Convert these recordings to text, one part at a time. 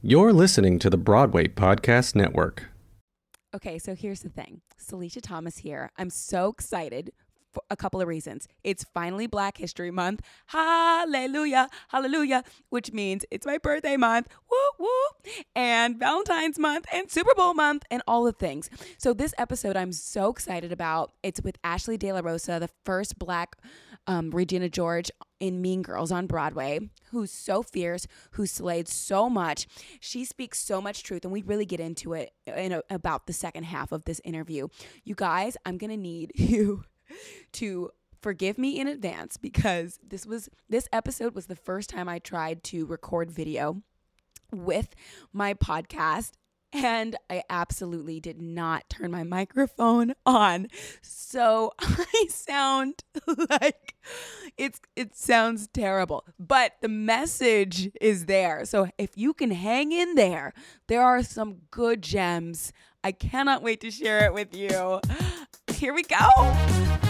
You're listening to the Broadway Podcast Network. Okay, so here's the thing. Salisha Thomas here. I'm so excited for a couple of reasons. It's finally Black History Month. Hallelujah, hallelujah, which means it's my birthday month. Woo woo. And Valentine's month and Super Bowl month and all the things. So this episode I'm so excited about. It's with Ashley De La Rosa, the first black um, Regina George in Mean Girls on Broadway, who's so fierce, who slayed so much. She speaks so much truth, and we really get into it in a, about the second half of this interview. You guys, I'm gonna need you to forgive me in advance because this was this episode was the first time I tried to record video with my podcast and I absolutely did not turn my microphone on. So I sound like it's it sounds terrible, but the message is there. So if you can hang in there, there are some good gems. I cannot wait to share it with you. Here we go.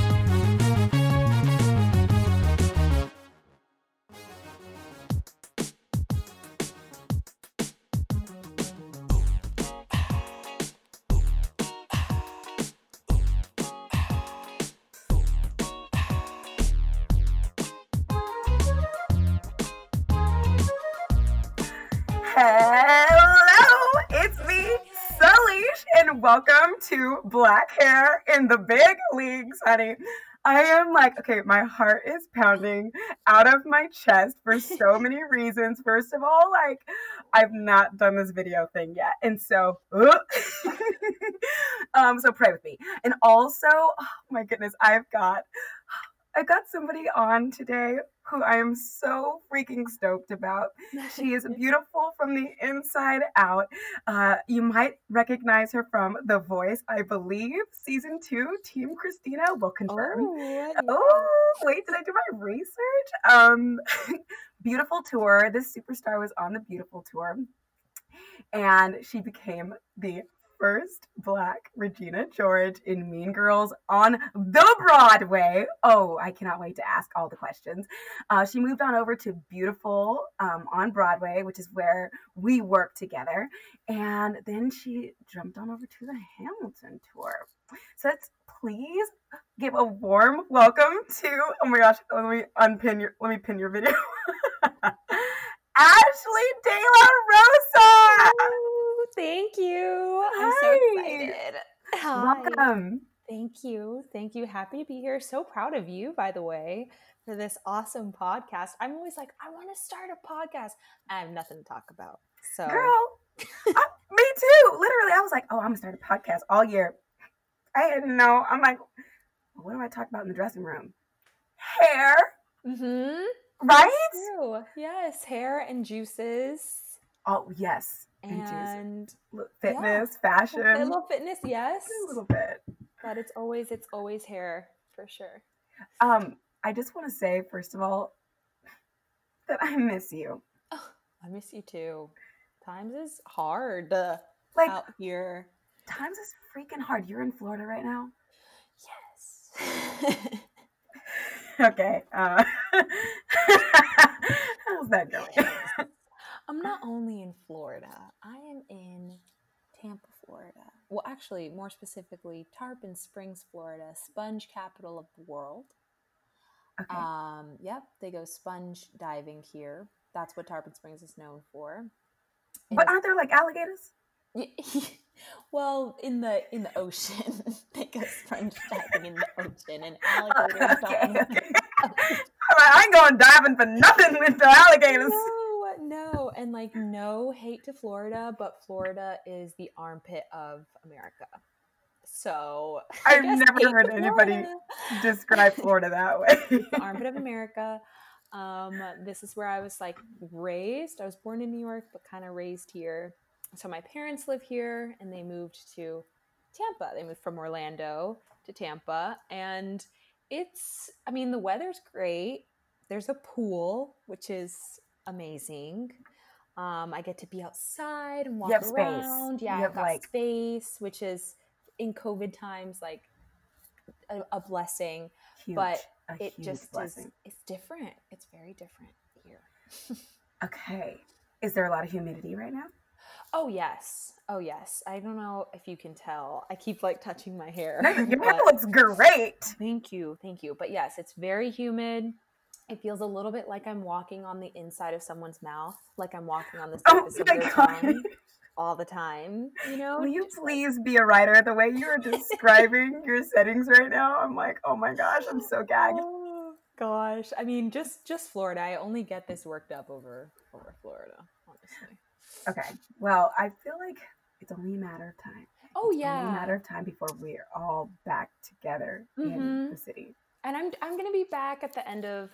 Hello, it's me, Salish, and welcome to Black Hair in the Big Leagues, honey. I am like, okay, my heart is pounding out of my chest for so many reasons. First of all, like, I've not done this video thing yet. And so, um, so pray with me. And also, oh my goodness, I've got I got somebody on today who I am so freaking stoked about. She is beautiful from the inside out. Uh, you might recognize her from The Voice, I believe, season two, Team Christina will confirm. Oh, Oh, wait, did I do my research? Um, beautiful tour. This superstar was on the beautiful tour, and she became the first black Regina George in Mean Girls on the Broadway. Oh, I cannot wait to ask all the questions. Uh, she moved on over to Beautiful um, on Broadway, which is where we work together, and then she jumped on over to the Hamilton tour. So let's please give a warm welcome to. Oh my gosh, let me unpin your. Let me pin your video. Ashley De La Rosa. Thank you. I'm so Hi. excited. Hi. Welcome. Thank you. Thank you. Happy to be here. So proud of you, by the way, for this awesome podcast. I'm always like, I want to start a podcast. I have nothing to talk about. So, Girl, I, me too. Literally, I was like, oh, I'm gonna start a podcast all year. I didn't know. I'm like, what do I talk about in the dressing room? Hair, Mm-hmm. right? Yes, hair and juices Oh, yes. And juice. and Look, fitness, a fashion, little fitness. Yes, a little bit. but it's always it's always hair for sure. Um, I just want to say, first of all, that I miss you. I miss you too. Times is hard Like, out here. times is freaking hard. You're in Florida right now. Yes. Okay. Uh, how's that going? I'm not only in Florida, I am in Tampa, Florida. Well, actually, more specifically, Tarpon Springs, Florida, sponge capital of the world. Okay. Um, yep, they go sponge diving here. That's what Tarpon Springs is known for. And but aren't there like alligators? well, in the in the ocean, they go sponge diving in the ocean, and alligators okay, okay. I'm I ain't going diving for nothing with the alligators. No, and like no hate to Florida, but Florida is the armpit of America. So I've never heard anybody Florida. Describe Florida that way. armpit of America. Um, this is where I was like raised. I was born in New York, but kind of raised here. So my parents live here, and they moved to Tampa. They moved from Orlando to Tampa, and it's. I mean, the weather's great. There's a pool, which is amazing. Um, I get to be outside and walk have space. around. Yeah, You I've got like- space, which is in COVID times like a, a blessing Huge, but a it just blessing. is it's different it's very different here Okay. Is there a lot of humidity right now? Oh yes. Oh yes. I don't know if you can tell. I keep like touching my hair. No, your hair looks great. Thank you. Thank you. But yes, it's very humid. It feels a little bit like I'm walking on the inside of someone's mouth, like I'm walking on the Oh of my their God. tongue all the time. You know? Will you Just like- please be a writer? The way you're describing your settings right now, I'm like, oh my gosh, I'm so gagged. Oh gosh. I mean, just just Florida. I only get this worked up over over Florida, honestly. Okay, well, I feel like it's only a matter of time. Oh It's only a yeah. matter of time before we're all back together in Mhm. the city. and I'm I'm gonna be back at the end of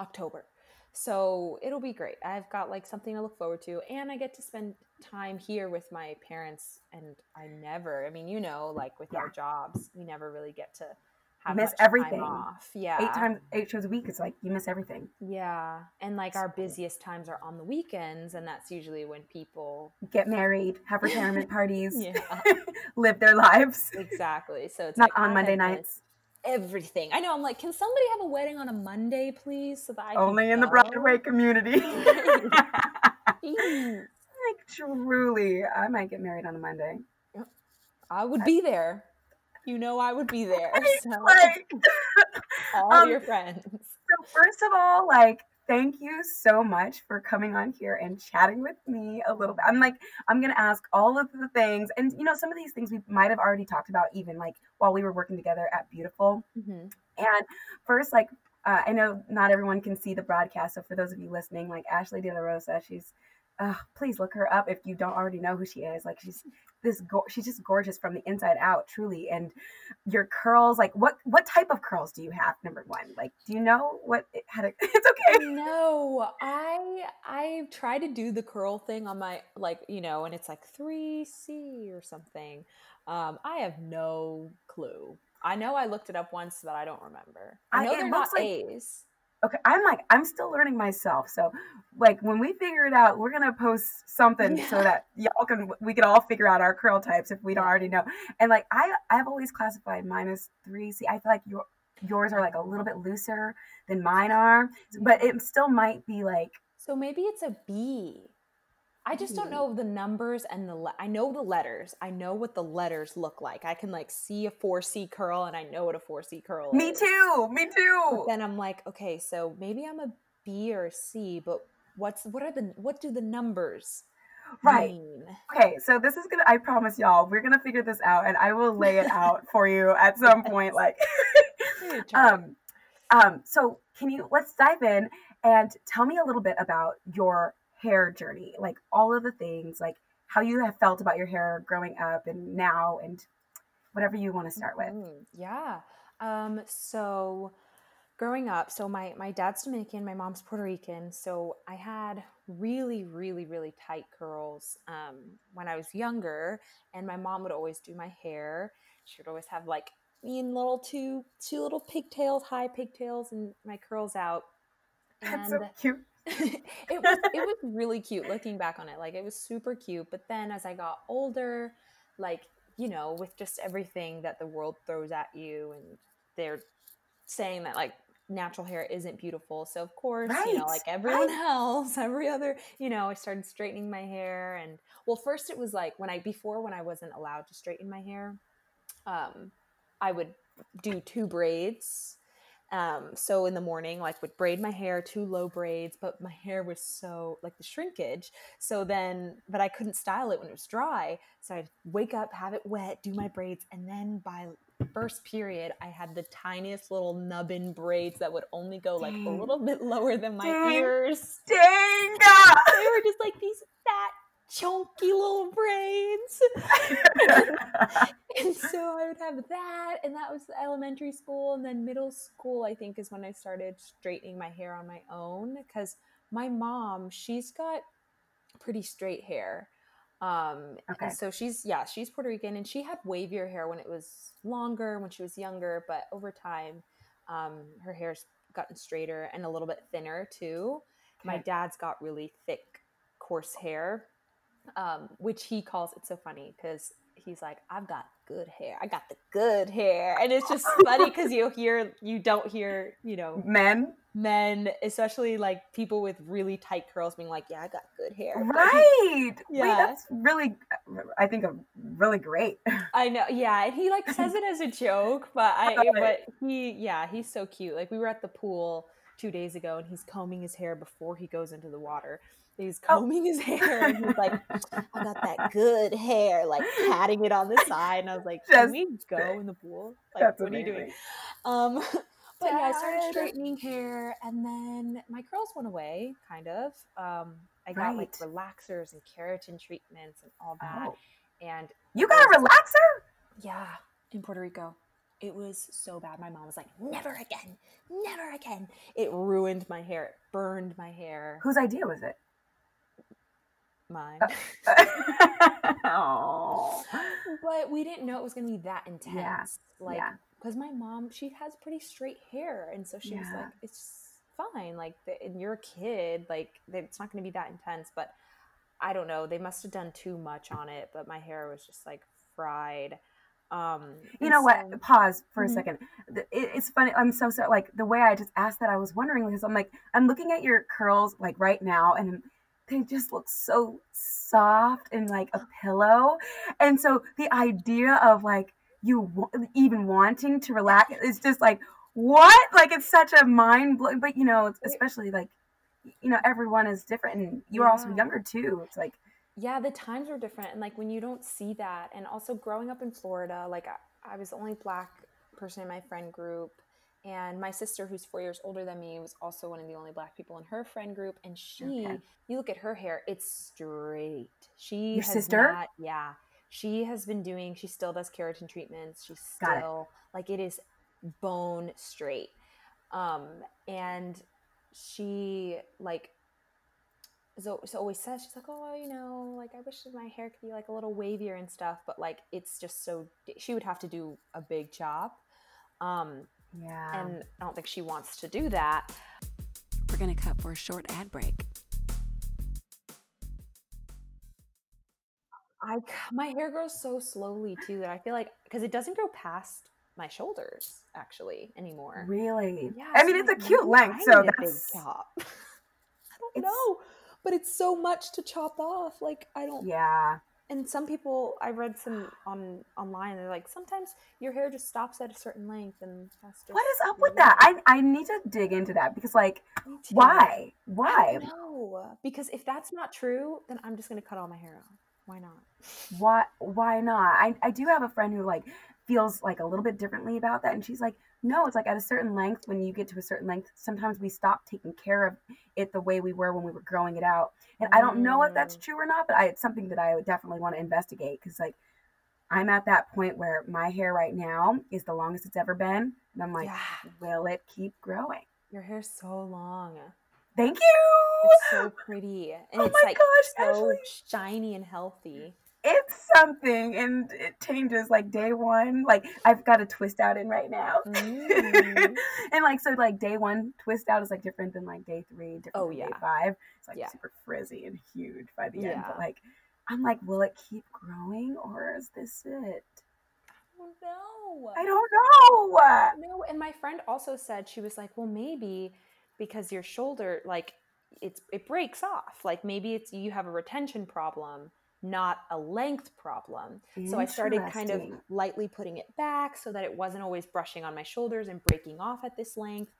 October, so it'll be great. I've got like something to look forward to, and I get to spend time here with my parents. And I never, I mean, you know, like with our jobs, we never really get to have miss everything. off. Yeah, Eight times, eight shows a week. It's like you miss everything. Yeah, and like our busiest times are on the weekends, and that's usually when people. Get married, have retirement parties, live their lives. exactly. So it's Not like, on Monday nights. missed Everything. I know. I'm like, can somebody have a wedding on a Monday, please, so that I can Only in the? Broadway community. Like truly, I might get married on a Monday. I would be there. You know, I would be there. So Like, all um, your friends. so first of all, like, thank you so much for coming on here and chatting with me a little bit. I'm like, I'm gonna ask all of the things, and you know, some of these things we might have already talked about, even like while we were working together at Beautiful. Mhm. And first, like, uh, I know not everyone can see the broadcast, so for those of you listening, like Ashley De La Rosa, she's, uh, please look her up if you don't already know who she is. Like, she's this, go- she's just gorgeous from the inside out, truly. And your curls, like, what what type of curls do you have? Number one, like, do you know what? It, how to? It's okay. No, I I try to do the curl thing on my like you know, and it's like three C or something. Um, I have no clue. I know I looked it up once, but I don't remember. I I- know it they're not like- A's. Okay, I'm like, I'm still learning myself. So, like, when we figure it out, we're gonna post something so that y'all can, we can all figure out our curl types if we don't already know. And like, I, I've always classified mine as three. See, I feel like your, yours are like a little bit looser than mine are, but it still might be like, So maybe it's a B. I just don't B. know the numbers and the le- I know the letters. I know what the letters look like. I can like see a 4C curl and I know what a 4C curl me is. Me too, me But too. then I'm like, okay, so maybe I'm a B or a C, but what's what are the what do the numbers Right. mean? Okay, so this is gonna, I promise y'all, we're gonna figure this out and I will lay it out for you at some point. Like, Maybe a chart. um, um, so can you let's dive in and tell me a little bit about your hair journey, like all of the things, like how you have felt about your hair growing up and now, and whatever you want to start with. Mhm, Yeah. Um, so growing up, so my my dad's Dominican, my mom's Puerto Rican, so I had really, really, really tight curls um, when I was younger, and my mom would always do my hair. She would always have like mean little two two little pigtails, high pigtails, and my curls out. That's so cute. it was it was really cute looking back on it. Like it was super cute. But then as I got older, like you know, with just everything that the world throws at you, and they're saying that like natural hair isn't beautiful. So of course, you know, like everyone right. else, every other, you know, I started straightening my hair, and well, first it was like when I before when I wasn't allowed to straighten my hair, um, I would do two braids um, so in the morning, like would braid my hair, two low braids, but my hair was so like the shrinkage. So then, but I couldn't style it when it was dry. So I'd wake up, have it wet, do my braids, and then by first period, I had the tiniest little nubbin braids that would only go like a little bit lower than my Dang. ears. Dang! They were just like these fat, chunky little braids. and so I would have that, and that was elementary school, and then middle school. I think is when I started straightening my hair on my own because my mom, she's got pretty straight hair. Um, Okay. and so she's yeah, she's Puerto Rican, and she had wavier hair when it was longer, when she was younger, but over time, um, her hair's gotten straighter and a little bit thinner too. My dad's got really thick, coarse hair, um, which he calls it's so funny because he's like, I've got good hair. I got the good hair. And it's just funny because you hear, you don't hear, you know, Men, men, especially like people with really tight curls being like, yeah, I got good hair. But right? Wait, Yeah. that's really, I think, a really great. I know, yeah, and he like says it as a joke, but I, Right. but he, yeah, he's so cute. Like we were at the pool two days ago, and he's combing his hair before he goes into the water. He's Oh. combing his hair, and he's like, "I got that good hair," like patting it on the side, and I was like, "Can Just we go in the pool? Like, what are you doing?" Um, but yeah, I started straightening hair, and then my curls went away, kind of. Um, I got like relaxers and keratin treatments and all that, Oh. and You got a relaxer? yeah, in Puerto Rico. It was so bad. My mom was like, never again, never again. It ruined my hair. It burned my hair. Whose idea was it? Mine. oh. but we didn't know it was going to be that intense. Like, yeah. because my mom, she has pretty straight hair. And so she was like, it's fine. Like, the, and you're a kid. Like, it's not going to be that intense. But I don't know. They must have done too much on it. But my hair was just like fried. Um, You know what? Pause for Mhm. a second. It- it's funny. I'm so sorry. Like the way I just asked that, I was wondering because I'm like, I'm looking at your curls like right now, and they just look so soft and like a pillow. And so the idea of like you even wanting to relax is just like what? Like it's such a mind blowing. But you know, especially like you know, everyone is different, and you're also younger too. It's like yeah the times were different and like when you don't see that and also growing up in florida like i, I was the only black person in my friend group and my sister who's four years older than me was also one of the only black people in her friend group and she Okay. you look at her hair it's straight she Your has sister? not yeah she has been doing she still does keratin treatments she's Got it. still like it is bone straight um and she like so, so always says she's like oh you know like i wish my hair could be like a little wavier and stuff but like it's just so she would have to do a big chop um yeah. and i don't think she wants to do that We're going to cut for a short ad break. i c- my hair grows so slowly too that i feel like because it doesn't grow past my shoulders actually anymore really? yeah I so mean, I'm it's a cute length, so need a big that's chop i don't It's- know but it's so much to chop off like i don't yeah. And some people I read some on online. They're like, sometimes your hair just stops at a certain length, and that's just What is up with that? I I need to dig into that because like why? Why? don't. Because if that's not true, then I'm just gonna cut all my hair off. Why not? Why why not? I I do have a friend who like feels like a little bit differently about that and she's like, "No, it's like at a certain length when you get to a certain length, sometimes we stop taking care of it the way we were when we were growing it out." And I don't know if that's Mm. true or not, but I, it's something that I would definitely want to investigate cuz like I'm at that point where my hair right now is the longest it's ever been. And I'm like, yeah, will it keep growing? your hair's so long. Thank you. It's so pretty, and Oh it's my like gosh, so Ashley. shiny and healthy. It's something and it changes like day one like i've got a twist out in right now Mm. and like so like day one twist out is like different than like day three different Oh, than yeah. day five it's like Yeah. super frizzy and huge by the end but like i'm like will it keep growing or is this it no! i don't know No, and my friend also said she was like, well, maybe because your shoulder, like, it's it breaks off. Like maybe it's you have a retention problem, not a length problem. So I started kind of lightly putting it back so that it wasn't always brushing on my shoulders and breaking off at this length.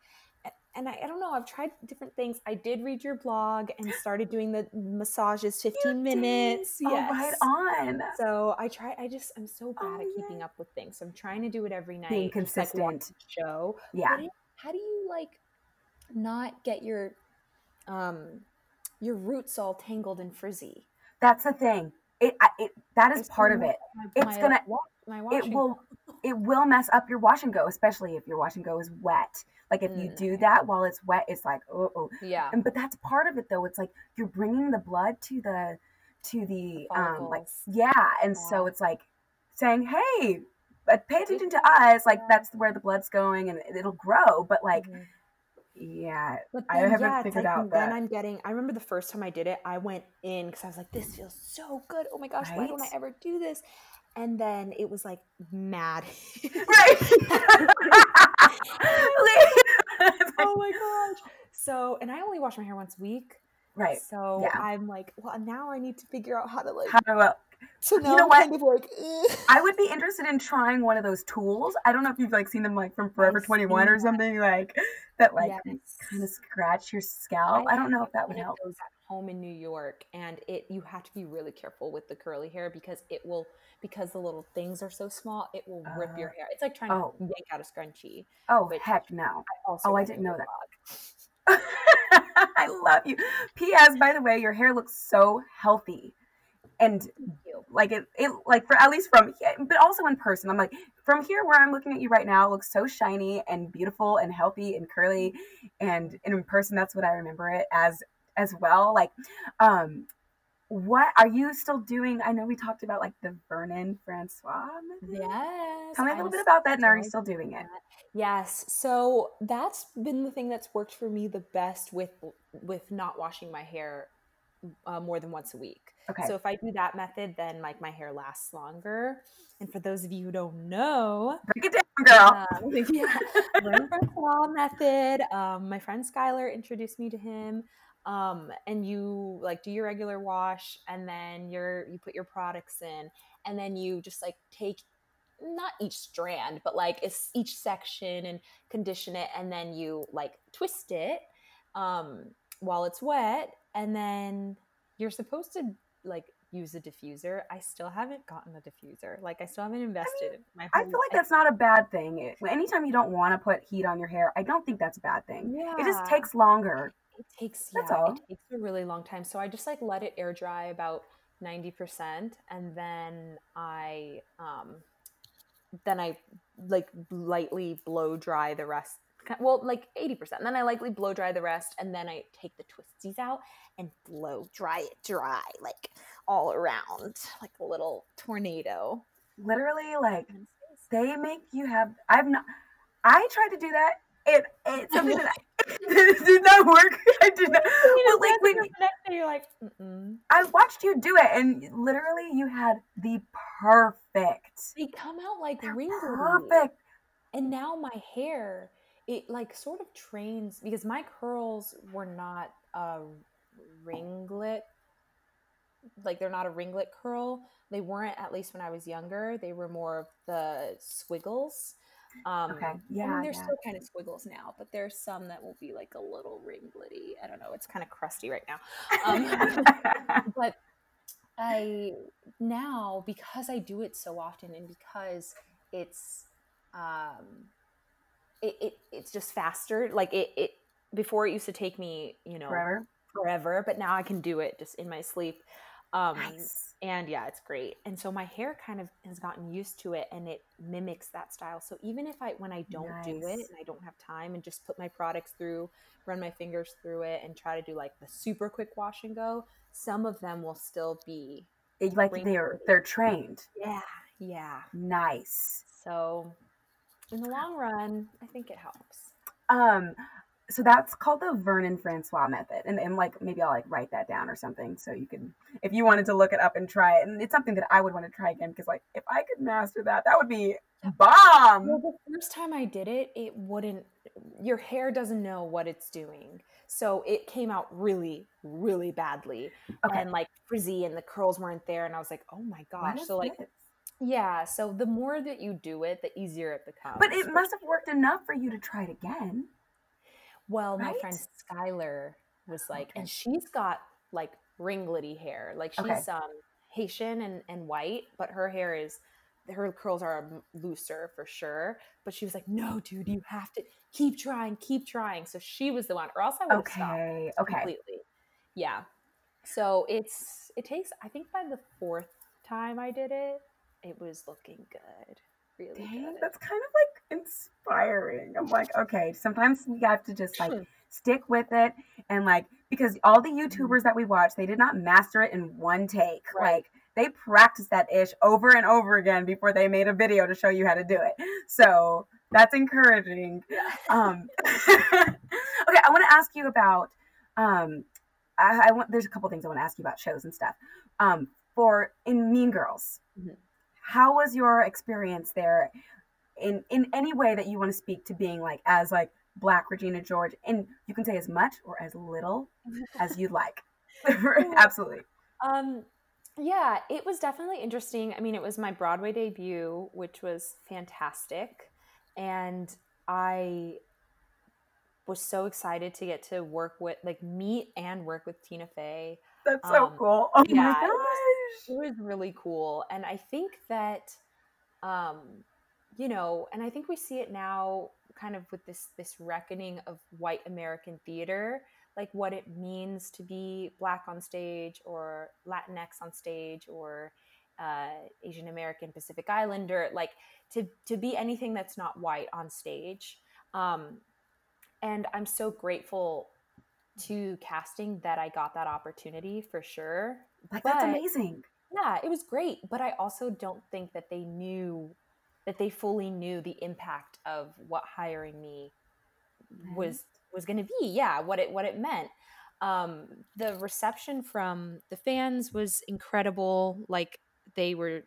And I, I don't know, I've tried different things. I did read your blog and started doing the massages 15 minutes. oh, right on So I try. I just I'm so bad Oh, at keeping yay. up with things. So I'm trying to do it every night. Being like, consistent. the show. yeah how do you like not get your um your roots all tangled and frizzy? That's the thing. It, it that is It's part of it. my- It's my gonna- my it will it will mess up your wash and go especially if your wash and go is wet. Like if you Mm. do that while it's wet it's like oh, oh. Yeah. and but that's part of it though. It's like you're bringing the blood to the to the, um like yeah. And so it's like saying hey but pay attention to Yeah. us. Like that's where the blood's going and it'll grow. But like Mhm. Yeah, But I then, haven't yeah, figured like, out then that. I'm getting. I remember the first time I did it, I went in because I was like, "This feels so good. Oh my gosh, why don't I ever do this?" And then it was like mad. right. oh my gosh. So, and I only wash my hair once a week. right. So yeah. I'm like, well, now I need to figure out how to like. How do I, uh, so now know I'm what? kind of like. "Ugh." I would be interested in trying one of those tools. I don't know if you've like seen them like from Forever 21 or something like that like Yes. kind of scratch your scalp. I, don't know if that would help. Those at home in New York, and it you have to be really careful with the curly hair because it will because the little things are so small, it will rip your Uh, hair. It's like trying oh. to yank out a scrunchie. Oh heck no. I also Oh, I didn't know that. I love you. P.S. By the way, your hair looks so healthy, and like it, it like for at least from, but also in person. I'm like from here where I'm looking at you right now, it looks so shiny and beautiful and healthy and curly, and, and in person, that's what I remember it as as well. Like, um, what are you still doing? I know we talked about like the Vernon Francois. method. Yes. Tell me a little bit about that, and are you still still doing it? Yes. So that's been the thing that's worked for me the best with with not washing my hair uh, more than once a week. Okay. So if I do that method, then like my hair lasts longer. And for those of you who don't know, Break it down, girl. um, yeah, Francois method. Um, my friend Skylar introduced me to him. Um, and you like do your regular wash, and then you're you put your products in, and then you just like take not each strand, but like it's each section and condition it, and then you like twist it um, while it's wet, and then you're supposed to like use a diffuser. I still haven't gotten a diffuser. Like I still haven't invested. in my I feel like that's not a bad thing. It- Anytime you don't want to put heat on your hair, I don't think that's a bad thing. Yeah. It just takes longer. It takes That's yeah, all. it takes a really long time. So I just like let it air dry about ninety percent, and then I um, then I like lightly blow dry the rest. Well, like eighty percent. Then I lightly blow dry the rest, and then I take the twisties out and blow dry it dry, like all around, like a little tornado. Literally, like they make you have. I've not. I tried to do that. It it's something that I, it did not work. I did not. You know, like when the next day you're like, Mm-mm. I watched you do it, and literally you had the perfect, they come out like perfect. and now my hair it like sort of trains because my curls were not a ringlet like they're not a ringlet curl. They weren't at least when i was younger. They were more of the squiggles. Um Okay, I mean, yeah, there's yeah. still kind of squiggles now but there's some that will be like a little ringlety. I don't know. It's kind of crusty right now. Um, but I now because I do it so often and because it's um it, it it's just faster like it it before it used to take me you know Forever. forever but now I can do it just in my sleep um Nice. and yeah it's great and so my hair kind of has gotten used to it and it mimics that style so even if i when i don't do it and i don't have time and just put my products through run my fingers through it and try to do like the super quick wash and go some of them will still be It- like they're they're trained. yeah yeah Nice. so in the long run i think it helps Um, so that's called the Vernon Francois method, and, and like maybe I'll like write that down or something so you can, if you wanted to look it up and try it, and it's something that I would want to try again because like if I could master that, that would be bomb. Well, the first time I did it, it wouldn't, your hair doesn't know what it's doing. So it came out really, really badly Okay. and like frizzy, and the curls weren't there. And I was like, oh my gosh. So, like, this? Yeah. So the more that you do it, the easier it becomes. but it must have worked enough for you to try it again. Well, my friend Skylar was like, Okay. and she's got like ringlety hair. Like she's Okay. um Haitian and, and white, but her hair is her curls are m- looser for sure. But she was like, no, dude, you have to keep trying, keep trying. So she was the one, or else I would have stopped Okay. Okay. completely. Yeah. So it's it takes I think by the fourth time I did it, it was looking good. Really Dang, good. that's kind of like inspiring. I'm like, okay, sometimes we have to just like stick with it and like because all the YouTubers that we watch, they did not master it in one take. Right. Like they practiced that ish over and over again before they made a video to show you how to do it. So That's encouraging. Um, okay, I want to ask you about. Um, I, I want. There's a couple things I want to ask you about shows and stuff. Um, for in Mean Girls, Mhm. How was your experience there? In in any way that you want to speak to being like as like Black Regina George, and you can say as much or as little as you'd like. Absolutely. Um, yeah, it was definitely interesting. I mean, it was my Broadway debut, which was fantastic. And I was so excited to get to work with, like, meet and work with Tina Fey. That's so Um, cool. Oh yeah, my it gosh. It was really cool. And I think that, um, you know, and I think we see it now kind of with this this reckoning of white American theater, like what it means to be black on stage or Latinx on stage or uh, Asian American Pacific Islander, like to to be anything that's not white on stage. Um, and I'm so grateful to casting that I got that opportunity for sure. Like that's amazing. yeah, it was great, but I also don't think that they knew that they fully knew the impact of what hiring me was was going to be. Yeah, what it what it meant. Um, the reception from the fans was incredible. Like they were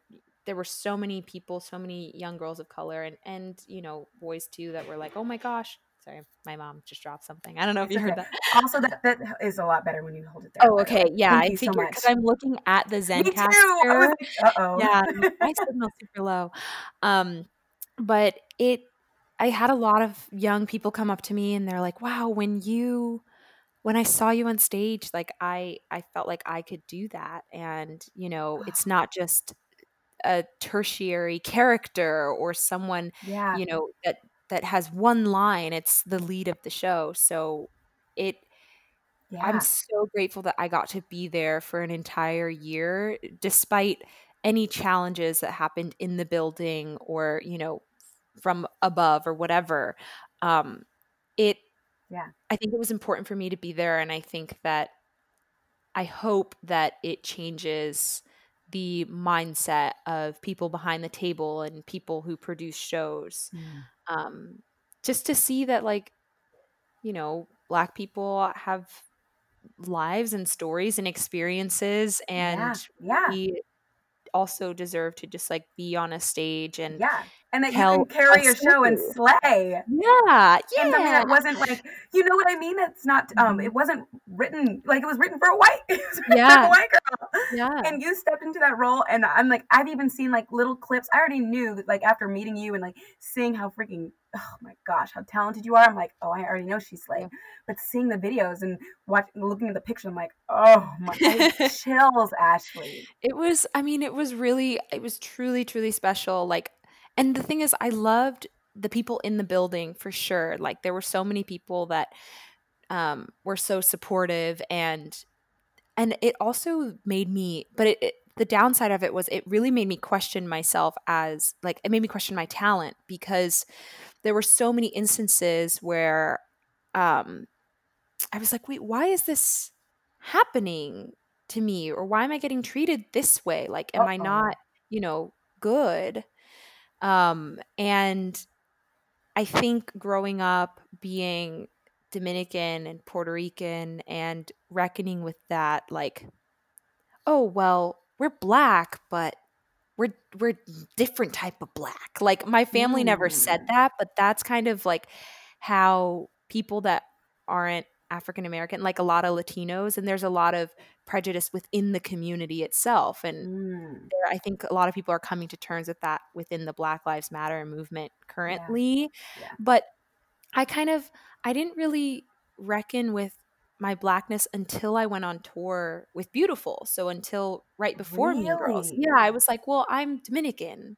there were so many people, so many young girls of color and and you know, boys too that were like, "Oh my gosh." Sorry, my mom just dropped something. I don't know if you heard that. Also, that, that is a lot better when you hold it there. Oh, by the way. okay. Yeah, Thank I so because I'm looking at the Me too. I Zencastr. like, uh oh. yeah, my signal's super low. Um, but it, I had a lot of young people come up to me and they're like, "Wow, when you, when I saw you on stage, like I, I felt like I could do that." And you know, it's not just a tertiary character or someone yeah. you know that that has one line. It's the lead of the show, so it yeah. I'm so grateful that I got to be there for an entire year, despite any challenges that happened in the building or, you know, from above or whatever. Um, it, Yeah. I think it was important for me to be there. And I think that I hope that it changes the mindset of people behind the table and people who produce shows Mm. Um, just to see that like you know black people have lives and stories and experiences and yeah. we also deserve to just like be on a stage and yeah. And that you can carry a show and slay. yeah, yeah. And something that wasn't like, you know what I mean? It's not, um, Mhm. it wasn't written, like it was written for a white, it was written for Yeah. a white girl. yeah And you stepped into that role. And I'm like, I've even seen like little clips. I already knew that, like, after meeting you and like seeing how freaking, oh my gosh, how talented you are. I'm like, oh, I already know she's slayed. But seeing the videos and watching, looking at the picture, I'm like, oh my, chills, Ashley. it was i mean it was really it was truly truly special like and the thing is i loved the people in the building for sure like there were so many people that um were so supportive and and it also made me but it, it the downside of it was it really made me question myself as like it made me question my talent because there were so many instances where um i was like wait why is this happening to me? Or why am i getting treated this way? Like am i Uh-oh. not you know good? Um and i think growing up being dominican and puerto rican and reckoning with that like oh well we're black but we're we're different type of black like my family never said Mm. that but that's kind of like how people that aren't african american like a lot of latinos and there's a lot of prejudice within the community itself and Mm. there, I think a lot of people are coming to terms with that within the Black Lives Matter movement currently. Yeah. But I kind of I didn't really reckon with my blackness until I went on tour with Beautiful. So until right before Mean Girls. Yeah, I was like, well, I'm Dominican.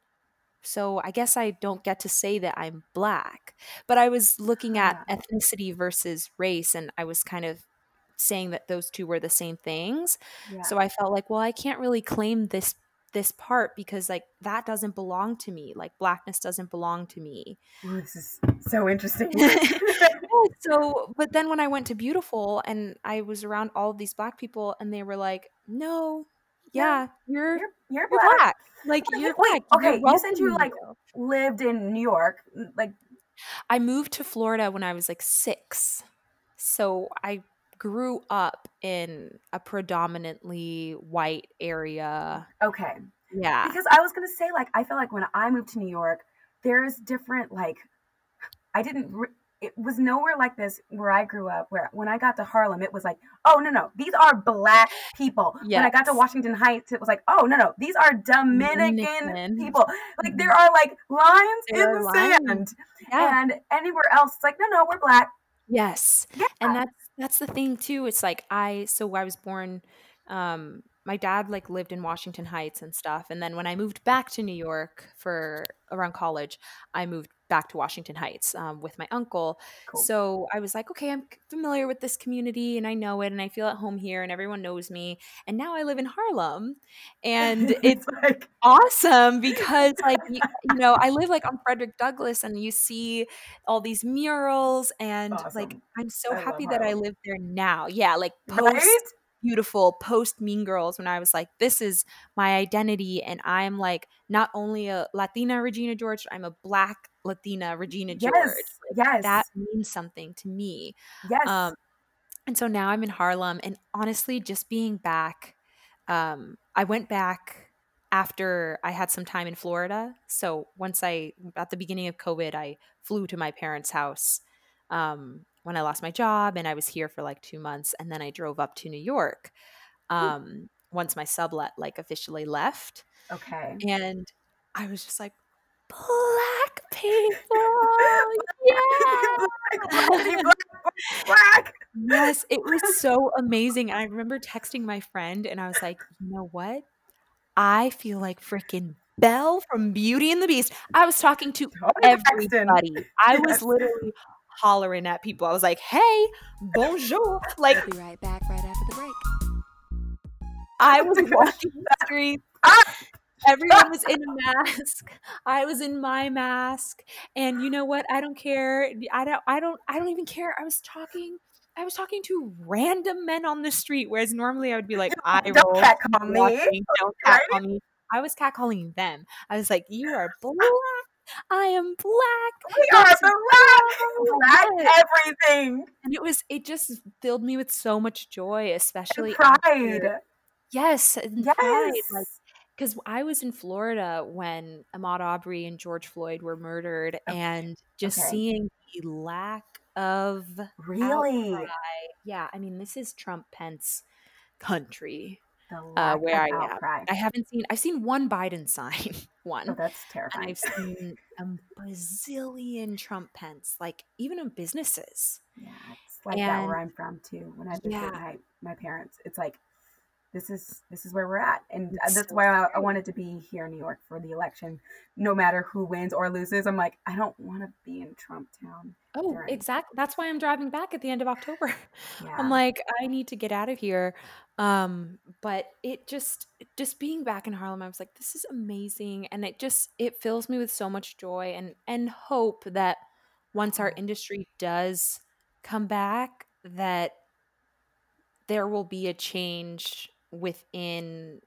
So I guess I don't get to say that I'm black. But I was looking at Ah. ethnicity versus race and I was kind of saying that those two were the same things. Yeah. So I felt like, well, I can't really claim this this part because like that doesn't belong to me. Like blackness doesn't belong to me. Ooh, this is so interesting. so but then when I went to Beautiful and I was around all of these black people and they were like, "No, yeah, you're you're, you're you're black. black. Like Wait, you're wait, black. okay, We're you said you, like, lived in New York, like I moved to Florida when I was like six. So I grew up in a predominantly white area. Okay. Yeah. Because I was gonna say, like, I feel like when I moved to New York, there's different like, I didn't. Re- it was nowhere like this where I grew up. Where when I got to Harlem, it was like, oh no no, these are black people. When I got to Washington Heights, it was like, oh no no, these are Dominican Dominican. people. Like there mm-hmm. are like lines There in the lines. sand, Yeah. and anywhere else, it's like, no no, we're black. Yes. Yeah. And that's that's the thing too. It's like I so I was born um my dad like lived in Washington Heights and stuff. And then when I moved back to New York for around college, I moved back to Washington Heights um, with my uncle. Cool. So I was like, okay, I'm familiar with this community and I know it and I feel at home here and everyone knows me. And now I live in Harlem and it's like awesome because like you, you know i live like on frederick douglass and you see all these murals and like i'm so I happy that i live there now yeah like post right. beautiful post mean girls when i was like this is my identity and i'm like not only a latina regina george i'm a black latina regina george Yes. Yes. that means something to me yes. um, and so now I'm in Harlem, and honestly, just being back, um, I went back after I had some time in Florida. So once I, at the beginning of COVID, I flew to my parents' house um, when I lost my job, and I was here for like two months, and then I drove up to New York um, once my sublet like officially left, okay. and I was just like, black people, yeah. black, black, black. Yes, it was so amazing. I remember texting my friend and I was like, you know what? I feel like freaking Belle from Beauty and the Beast. I was talking to everybody. I was literally hollering at people. I was like, hey, bonjour. Like We'll be right back right after the break. I was walking the streets. Everyone was in a mask. I was in my mask. And you know what? I don't care. I don't I don't I don't even care. I was talking I was talking to random men on the street, whereas normally I would be like, I Don't roll, catcall me. watching, don't Right? catcall me. I was catcalling them. I was like, You are black. I am black. We are black, black everything. And it was it just filled me with so much joy, especially And pride. after- Yes, and pride. Like because I was in Florida when Ahmaud Arbery and George Floyd were murdered, Okay. and just Okay. seeing the lack of really? outcry. Yeah, I mean, this is Trump Pence country. The Uh, where I am. I haven't seen. I've seen one Biden sign, Oh, one, that's and terrifying. I've seen a bazillion Trump Pence, like even in businesses. Yeah, it's like that where I'm from too. When I visit Yeah. my, my parents, it's like this is this is where we're at, and uh, It's that's so why I, I wanted to be here in New York for the election. No matter who wins or loses, I'm like I don't want to be in Trump Town. Oh, Right. exactly. That's why I'm driving back at the end of October. Yeah, I'm like, I need to get out of here. Um, but it just just being back in Harlem, I was like, this is amazing. And it just it fills me with so much joy and and hope that once our industry does come back, that there will be a change within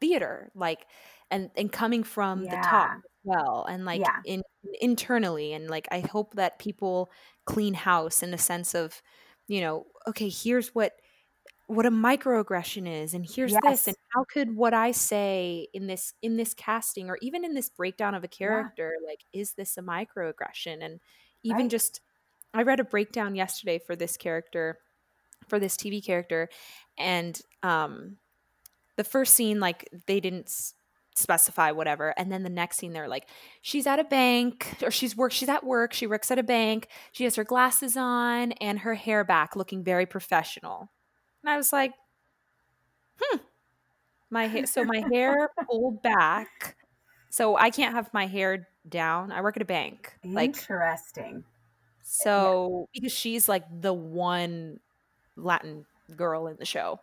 theater. Like and and coming from the top well and like Yeah. in internally and like I hope that people clean house in the sense of you know okay here's what what a microaggression is and here's this and how could what i say in this in this casting or even in this breakdown of a character like is this a microaggression and even Right. just i read a breakdown yesterday for this character for this tv character and um the first scene like they didn't s- specify whatever and then the next scene they're like she's at a bank or she's work she's at work she works at a bank she has her glasses on and her hair back looking very professional and i was like hmm my hair so my hair pulled back so i can't have my hair down i work at a bank like Interesting. so because she's like the one Latin girl in the show.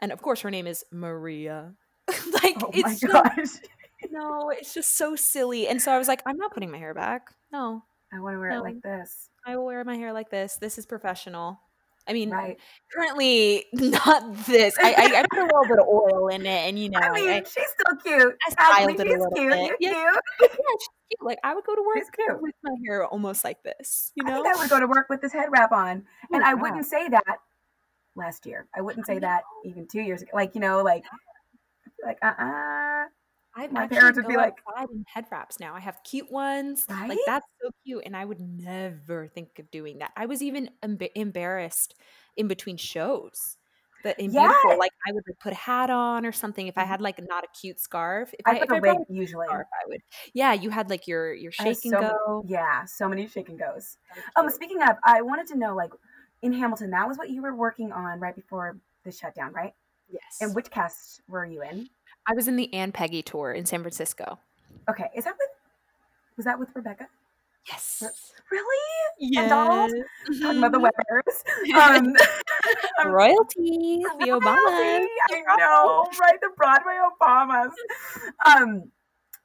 And of course her name is Maria. like Oh my it's just, gosh. no, it's just so silly. And so I was like, I'm not putting my hair back. No. I want to wear it like this. I will wear my hair like this. This is professional. I mean, Right. currently not this. I, I, I put a little bit of oil in it, and you know, I I, mean, I, she's still cute. I styled it a little cute. bit. Yeah. yeah, she's cute. Like I would go to work with my hair almost like this. You I know, think I would go to work with this head wrap on, Oh, and I wow. wouldn't say that last year. I wouldn't say that even two years ago. Like you know, like like uh uh I my parents would be like- in head wraps now. I have cute ones. Right? Like that's so cute, and I would never think of doing that. I was even emb- embarrassed in between shows. But in Yeah. beautiful, like I would like, put a hat on or something. If I Mhm. had like not a cute scarf, if I I, put if a I brought wig usually. scarf, I would. Yeah, you had like your your I have shake and so many- go. Yeah, so many shake and goes. Um, speaking of, I wanted to know, like, in Hamilton, that was what you were working on right before the shutdown, right? yes. And which cast were you in? I was in the And Peggy tour in San Francisco. Okay, is that with? Was that with Rebecca? Yes. Really? And Donald? Talking about the Mhm. Webbers. Um, Royalty, the Obamas. I know, right? The Broadway Obamas. Um,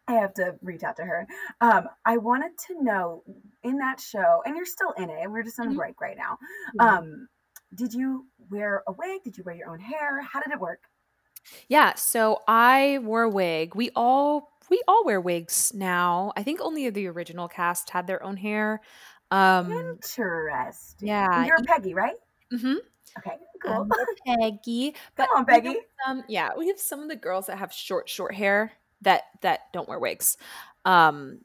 I have to reach out to her. Um, I wanted to know in that show, and you're still in it. We're just on a Mhm. break right now. Um, did you wear a wig? Did you wear your own hair? How did it work? Yeah, so I wore a wig. We all we all wear wigs now. I think only the original cast had their own hair. Um Interesting. yeah, You're Peggy, right? Mm-hmm. Okay, cool. Peggy. But Come on, have Peggy. some yeah, we have some of the girls that have short short hair that that don't wear wigs. Um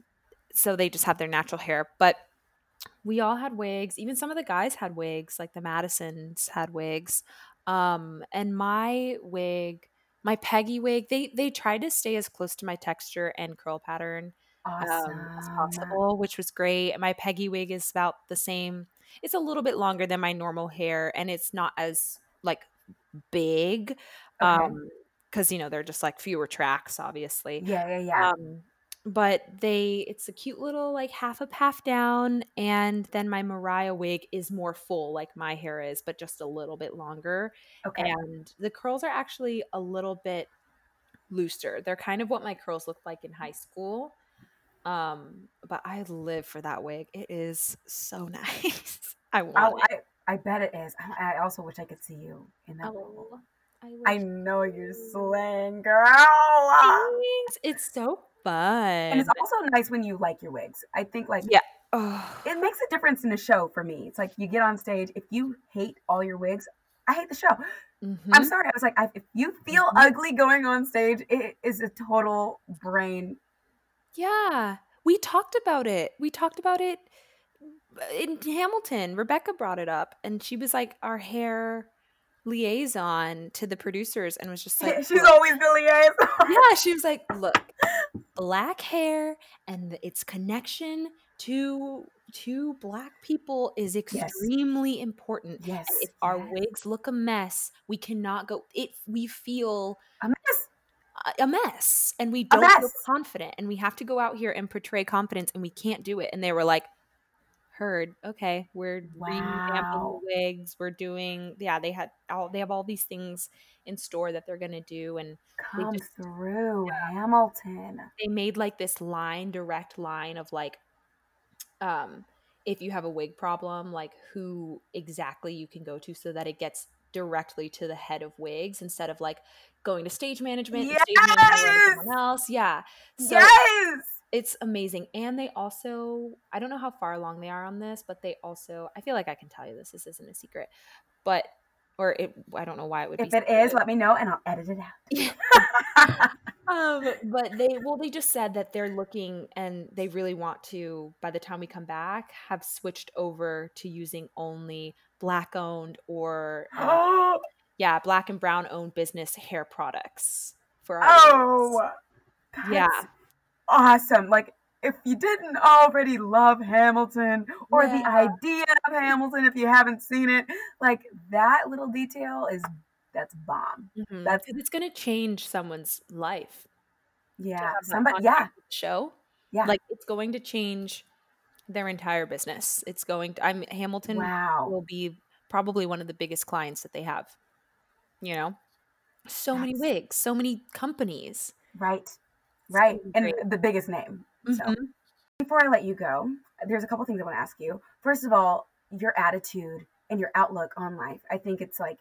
so they just have their natural hair, but we all had wigs. Even some of the guys had wigs, like the Madisons had wigs. Um, and my wig, my Peggy wig, they they tried to stay as close to my texture and curl pattern Awesome. um, as possible, which was great. And my Peggy wig is about the same. It's a little bit longer than my normal hair, and it's not as like big, Okay. um, because you know they're just like fewer tracks, obviously. yeah, yeah, yeah. Um, but they, it's a cute little like half up, half down, and then my Maria wig is more full, like my hair is, but just a little bit longer. okay. And the curls are actually a little bit looser. They're kind of what my curls looked like in high school. Um, but I live for that wig. It is so nice. I want Oh, it. I, I bet it is. I, I also wish I could see you in that role. I, I know you're slaying, girl. Thanks. It's so fun. And it's also nice when you like your wigs. I think like Yeah. Oh, it makes a difference in a show for me. It's like you get on stage. If you hate all your wigs, I hate the show. I'm mhm. sorry. I was like, I, if you feel Mhm. ugly going on stage, it is a total brain. Yeah, we talked about it. We talked about it in Hamilton. Rebecca brought it up, and she was like our hair liaison to the producers, and was just like, She's always the liaison. yeah, she was like, look, black hair and the- its connection to to black people is extremely important. Yes. And if our yes. wigs look a mess, we cannot go. It we feel A mess. a mess and we don't feel confident and we have to go out here and portray confidence and we can't do it and they were like heard okay we're revamping Wow. the wigs we're doing yeah they had all they have all these things in store that they're gonna do and Come just- through, Hamilton. they made like this line direct line of like um if you have a wig problem like who exactly you can go to so that it gets directly to the head of wigs instead of like going to stage management and stage management someone else yeah so yes. It's amazing and they also i don't know how far along they are on this but they also i feel like i can tell you this this isn't a secret but or it i don't know why it would be. If be it is, secret. let me know and I'll edit it out. um but they well they just said that they're looking and they really want to by the time we come back have switched over to using only black owned or uh, yeah black and brown owned business hair products for our oh, Yeah. Awesome. Like, if you didn't already love Hamilton or the idea of Hamilton, if you haven't seen it, like that little detail is that's bomb. Mhm. That's it's gonna change someone's life Yeah, somebody, yeah, contact with the show yeah. like it's going to change their entire business it's going to i'm hamilton wow. will be probably one of the biggest clients that they have you know so many wigs so many companies Right, right, and great. the biggest name. So Mhm. before I let you go, there's a couple things I want to ask you. First of all, your attitude and your outlook on life. I think it's like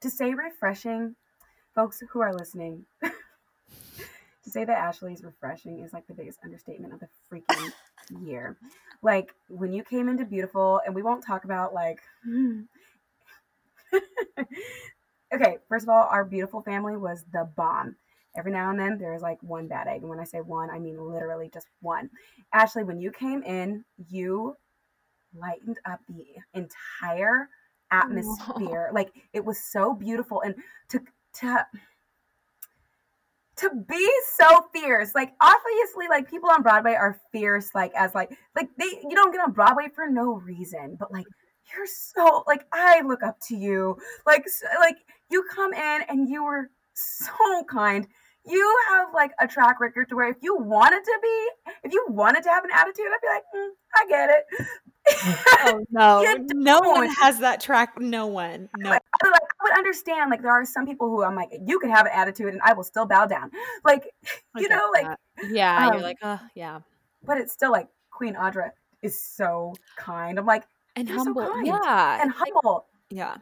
to say refreshing, folks who are listening. To say that Ashley's refreshing is like the biggest understatement of the freaking year. Like when you came into Beautiful, and we won't talk about like. okay, first of all, our beautiful family was the bomb. Every now and then there's like one bad egg. And when I say one, I mean literally just one. Ashley, when you came in, you lightened up the entire atmosphere. Like it was so beautiful. And to to to be so fierce like obviously like people on broadway are fierce like as like like they you don't get on broadway for no reason but like you're so like i look up to you like like you come in and you were so kind you have like a track record to where if you wanted to be if you wanted to have an attitude i'd be like mm, i get it. Oh no. No one has that track no one. No. Like, like, i would understand like there are some people who i'm like you could have an attitude and i will still bow down. Like you know like yeah um, you're like oh yeah. but it's still like queen audra is so kind. I'm like and humble. so yeah and humble. Like, yeah.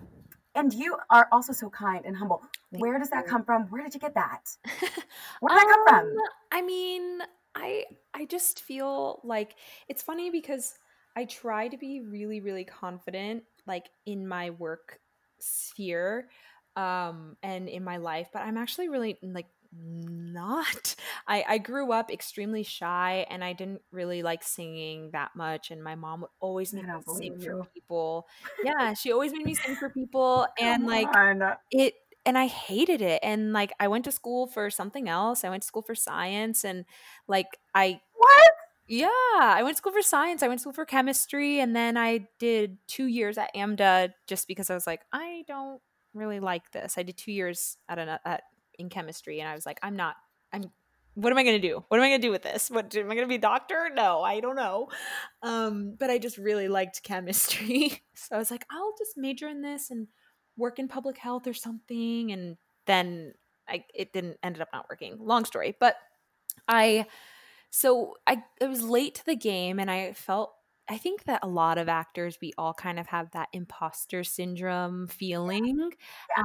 And you are also so kind and humble where does that come from? Where did you get that? Where did um, that come from? Um, i mean i i just feel like it's funny because I try to be really, really confident, like in my work sphere um and in my life but i'm actually really like not. I i grew up extremely shy and i didn't really like singing that much and my mom would always make me sing you. for people. Yeah she always made me sing for people and like it and I hated it. And like I went to school for something else. I went to school for science and like I What? Yeah, I went to school for science. I went to school for chemistry, and then I did two years at AMDA just because I was like, I don't really like this. I did two years at an at in chemistry, and I was like, I'm not. I'm. What am I going to do? What am I going to do with this? What am I going to be a doctor? No, I don't know. Um, but I just really liked chemistry, so I was like, I'll just major in this and work in public health or something. And then I it didn't ended up not working. Long story, but I so I it was late to the game and I felt I think that a lot of actors we all kind of have that imposter syndrome feeling.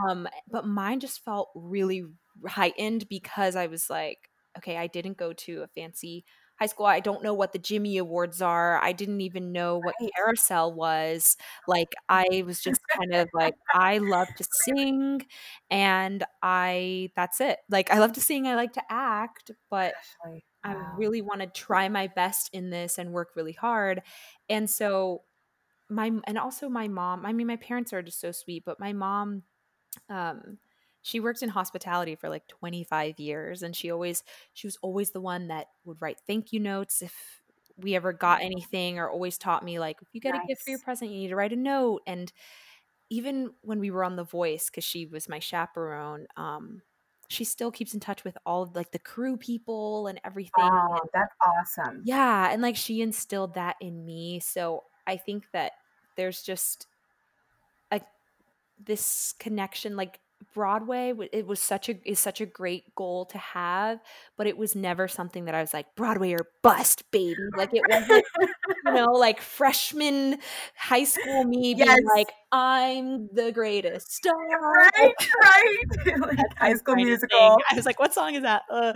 Um but mine just felt really heightened because I was like okay, I didn't go to a fancy high school. I don't know what the Jimmy Awards are. I didn't even know what right. carousel was. Like I was just kind of like I love to sing and I that's it. Like I love to sing, I like to act, but wow. I really want to try my best in this and work really hard. And so my and also my mom, I mean my parents are just so sweet, but my mom um she worked in hospitality for like 25 years and she always she was always the one that would write thank you notes if we ever got anything or always taught me like if you get nice. a gift for your present you need to write a note. And even when we were on the voice because she was my chaperone um she still keeps in touch with all of like the crew people and everything oh and, that's awesome. Yeah and like she instilled that in me so i think that there's just a this connection like Broadway it was such a is such a great goal to have, but it was never something that I was like Broadway or bust, baby. Like it wasn't, you know, like freshman high school me being like I'm the greatest star. Right, right. like high school musical. I was like, what song is that? Uh,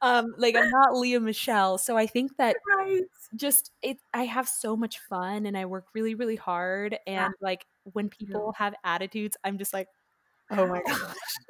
um, like I'm not Lea Michele, so I think that right. just it. I have so much fun and I work really, really hard, and yeah. like when people have attitudes, I'm just like Oh my gosh.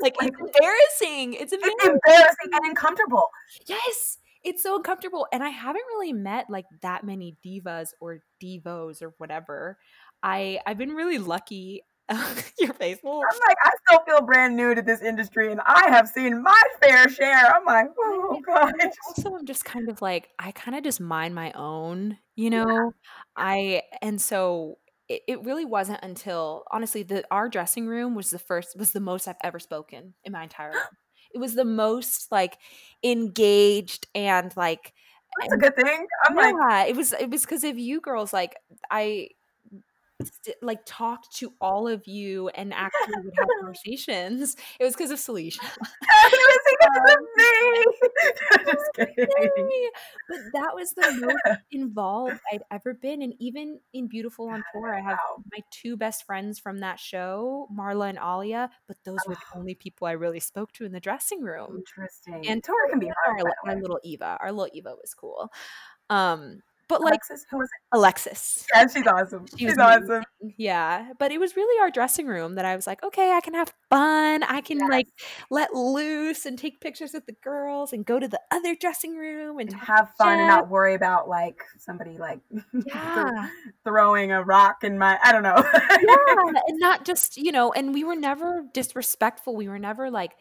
Like it's embarrassing. It's embarrassing. It's embarrassing and uncomfortable. Yes. It's so uncomfortable. And I haven't really met like that many divas or divos or whatever. I I've been really lucky. Your face. I'm like, I still feel brand new to this industry and I have seen my fair share. I'm like, oh gosh. Also, I'm just kind of like, I kind of just mind my own, you know? Yeah. I and so it, it really wasn't until honestly the our dressing room was the first was the most I've ever spoken in my entire life. It was the most like engaged and like that's a good thing. I'm yeah, like, it was it was because of you girls. Like I st- like talk to all of you and actually would have conversations, it was because of Salisha. it was because of me. Just kidding. But that was the most involved I'd ever been. And even in Beautiful on Tour, I have my two best friends from that show, Marla and Alia, but those were the only people I really spoke to in the dressing room. Interesting. And tour can be hard. Our, by li- the our little Eva, our little Eva was cool. Um, but like Alexis, who was it? Alexis, Yeah, she's awesome. She she's awesome. Yeah, but it was really our dressing room that I was like, okay, I can have fun. I can like let loose and take pictures with the girls and go to the other dressing room and And have fun and not worry about like somebody like Yeah. throwing a rock in my I don't know. yeah, and not just you know, and we were never disrespectful. We were never like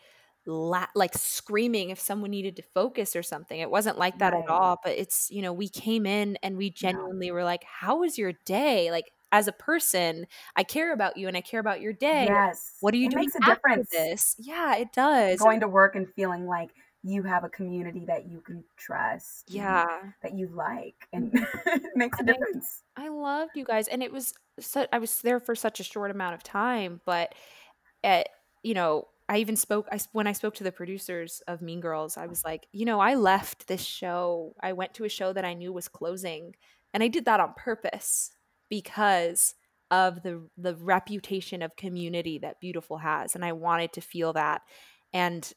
la- like screaming if someone needed to focus or something. It wasn't like that Right. at all. But it's you know, we came in and we genuinely were like, "How was your day?" Like as a person, I care about you and I care about your day. yes. What are you it doing makes a difference. this? Yeah, it does. Going to work and feeling like you have a community that you can trust. yeah. That you like and mm-hmm. it makes a And I- difference. I loved you guys, and it was so I was there for such a short amount of time, but at you know, I even spoke I, when I spoke to the producers of Mean Girls. I was like, you know, I left this show. I went to a show that I knew was closing, and I did that on purpose because of the the reputation of community that Beautiful has, and I wanted to feel that. And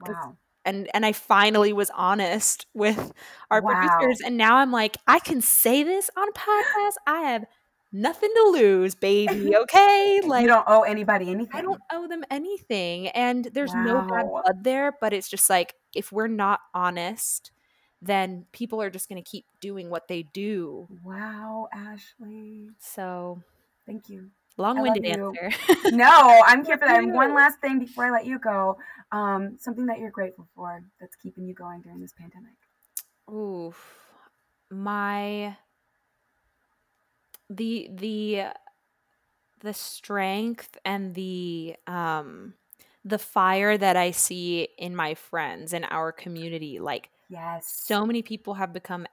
Wow. and and I finally was honest with our Wow. producers and now I'm like I can say this on a podcast I have nothing to lose baby okay like you don't owe anybody anything. I don't owe them anything and there's no bad blood there but it's just like if we're not honest then people are just going to keep doing what they do Wow, Ashley. so Thank you. long-winded answer No, I'm here for that. And one last thing before I let you go. Um, something that you're grateful for that's keeping you going during this pandemic. Oof. My the the the strength and the um the fire that I see in my friends and our community like Yes. so many people have become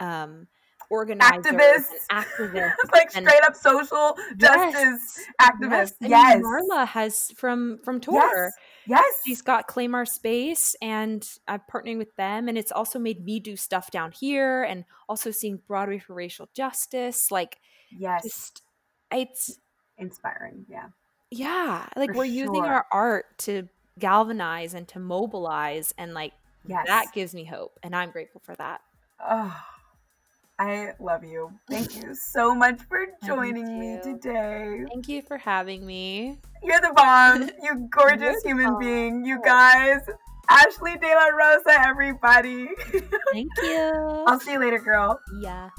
um organizers Activists. activists like and- straight up social Yes. justice activists. I mean, Yes. Marla has from from tour Yes. Yes. she's got claim our space and i'm partnering with them and it's also made me do stuff down here and also seeing broadway for racial justice like yes. just it's Inspiring. Yeah. yeah like For we're using our art to galvanize and to mobilize and like Yes. that gives me hope and i'm grateful for that Oh, I love you. Thank you so much for joining me today. thank you for having me You're the bomb. You gorgeous human bomb. being. You guys. Ashley De La Rosa, everybody. thank you I'll see you later, girl. yeah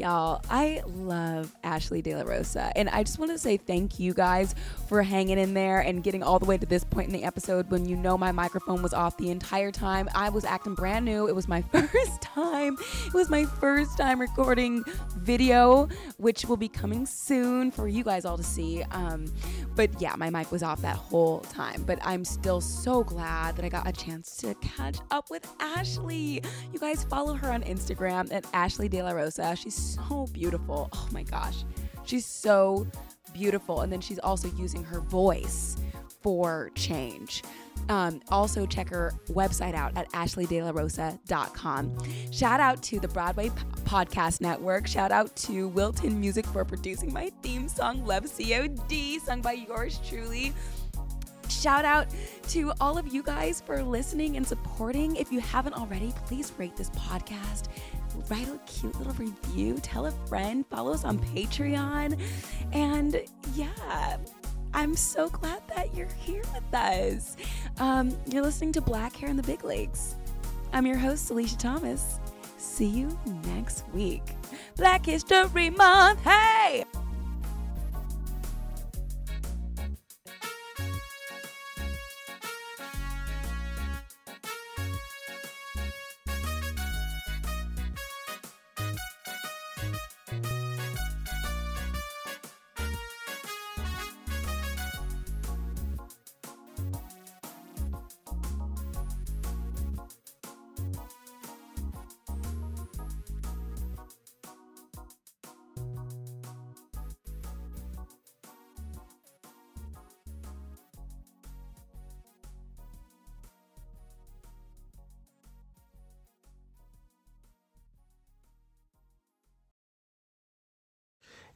Y'all, I love Ashley De La Rosa. And I just want to say thank you guys for hanging in there and getting all the way to this point in the episode when you know my microphone was off the entire time. I was acting brand new. It was my first time. It was my first time recording video, which will be coming soon for you guys all to see. Um, but yeah, my mic was off that whole time. But I'm still so glad that I got a chance to catch up with Ashley. You guys follow her on Instagram at Ashley De La Rosa. She's so beautiful. Oh my gosh. She's so beautiful. And then she's also using her voice for change. Um, also, check her website out at ashleydelarosa.com. Shout out to the Broadway P- Podcast Network. Shout out to Wilton Music for producing my theme song, Love COD, sung by yours truly. Shout out to all of you guys for listening and supporting. If you haven't already, please rate this podcast. Write a cute little review, tell a friend, follow us on Patreon. And yeah, I'm so glad that you're here with us. Um, you're listening to Black Hair in the Big Leagues. I'm your host, Salisha Thomas. See you next week. Black History Month, hey!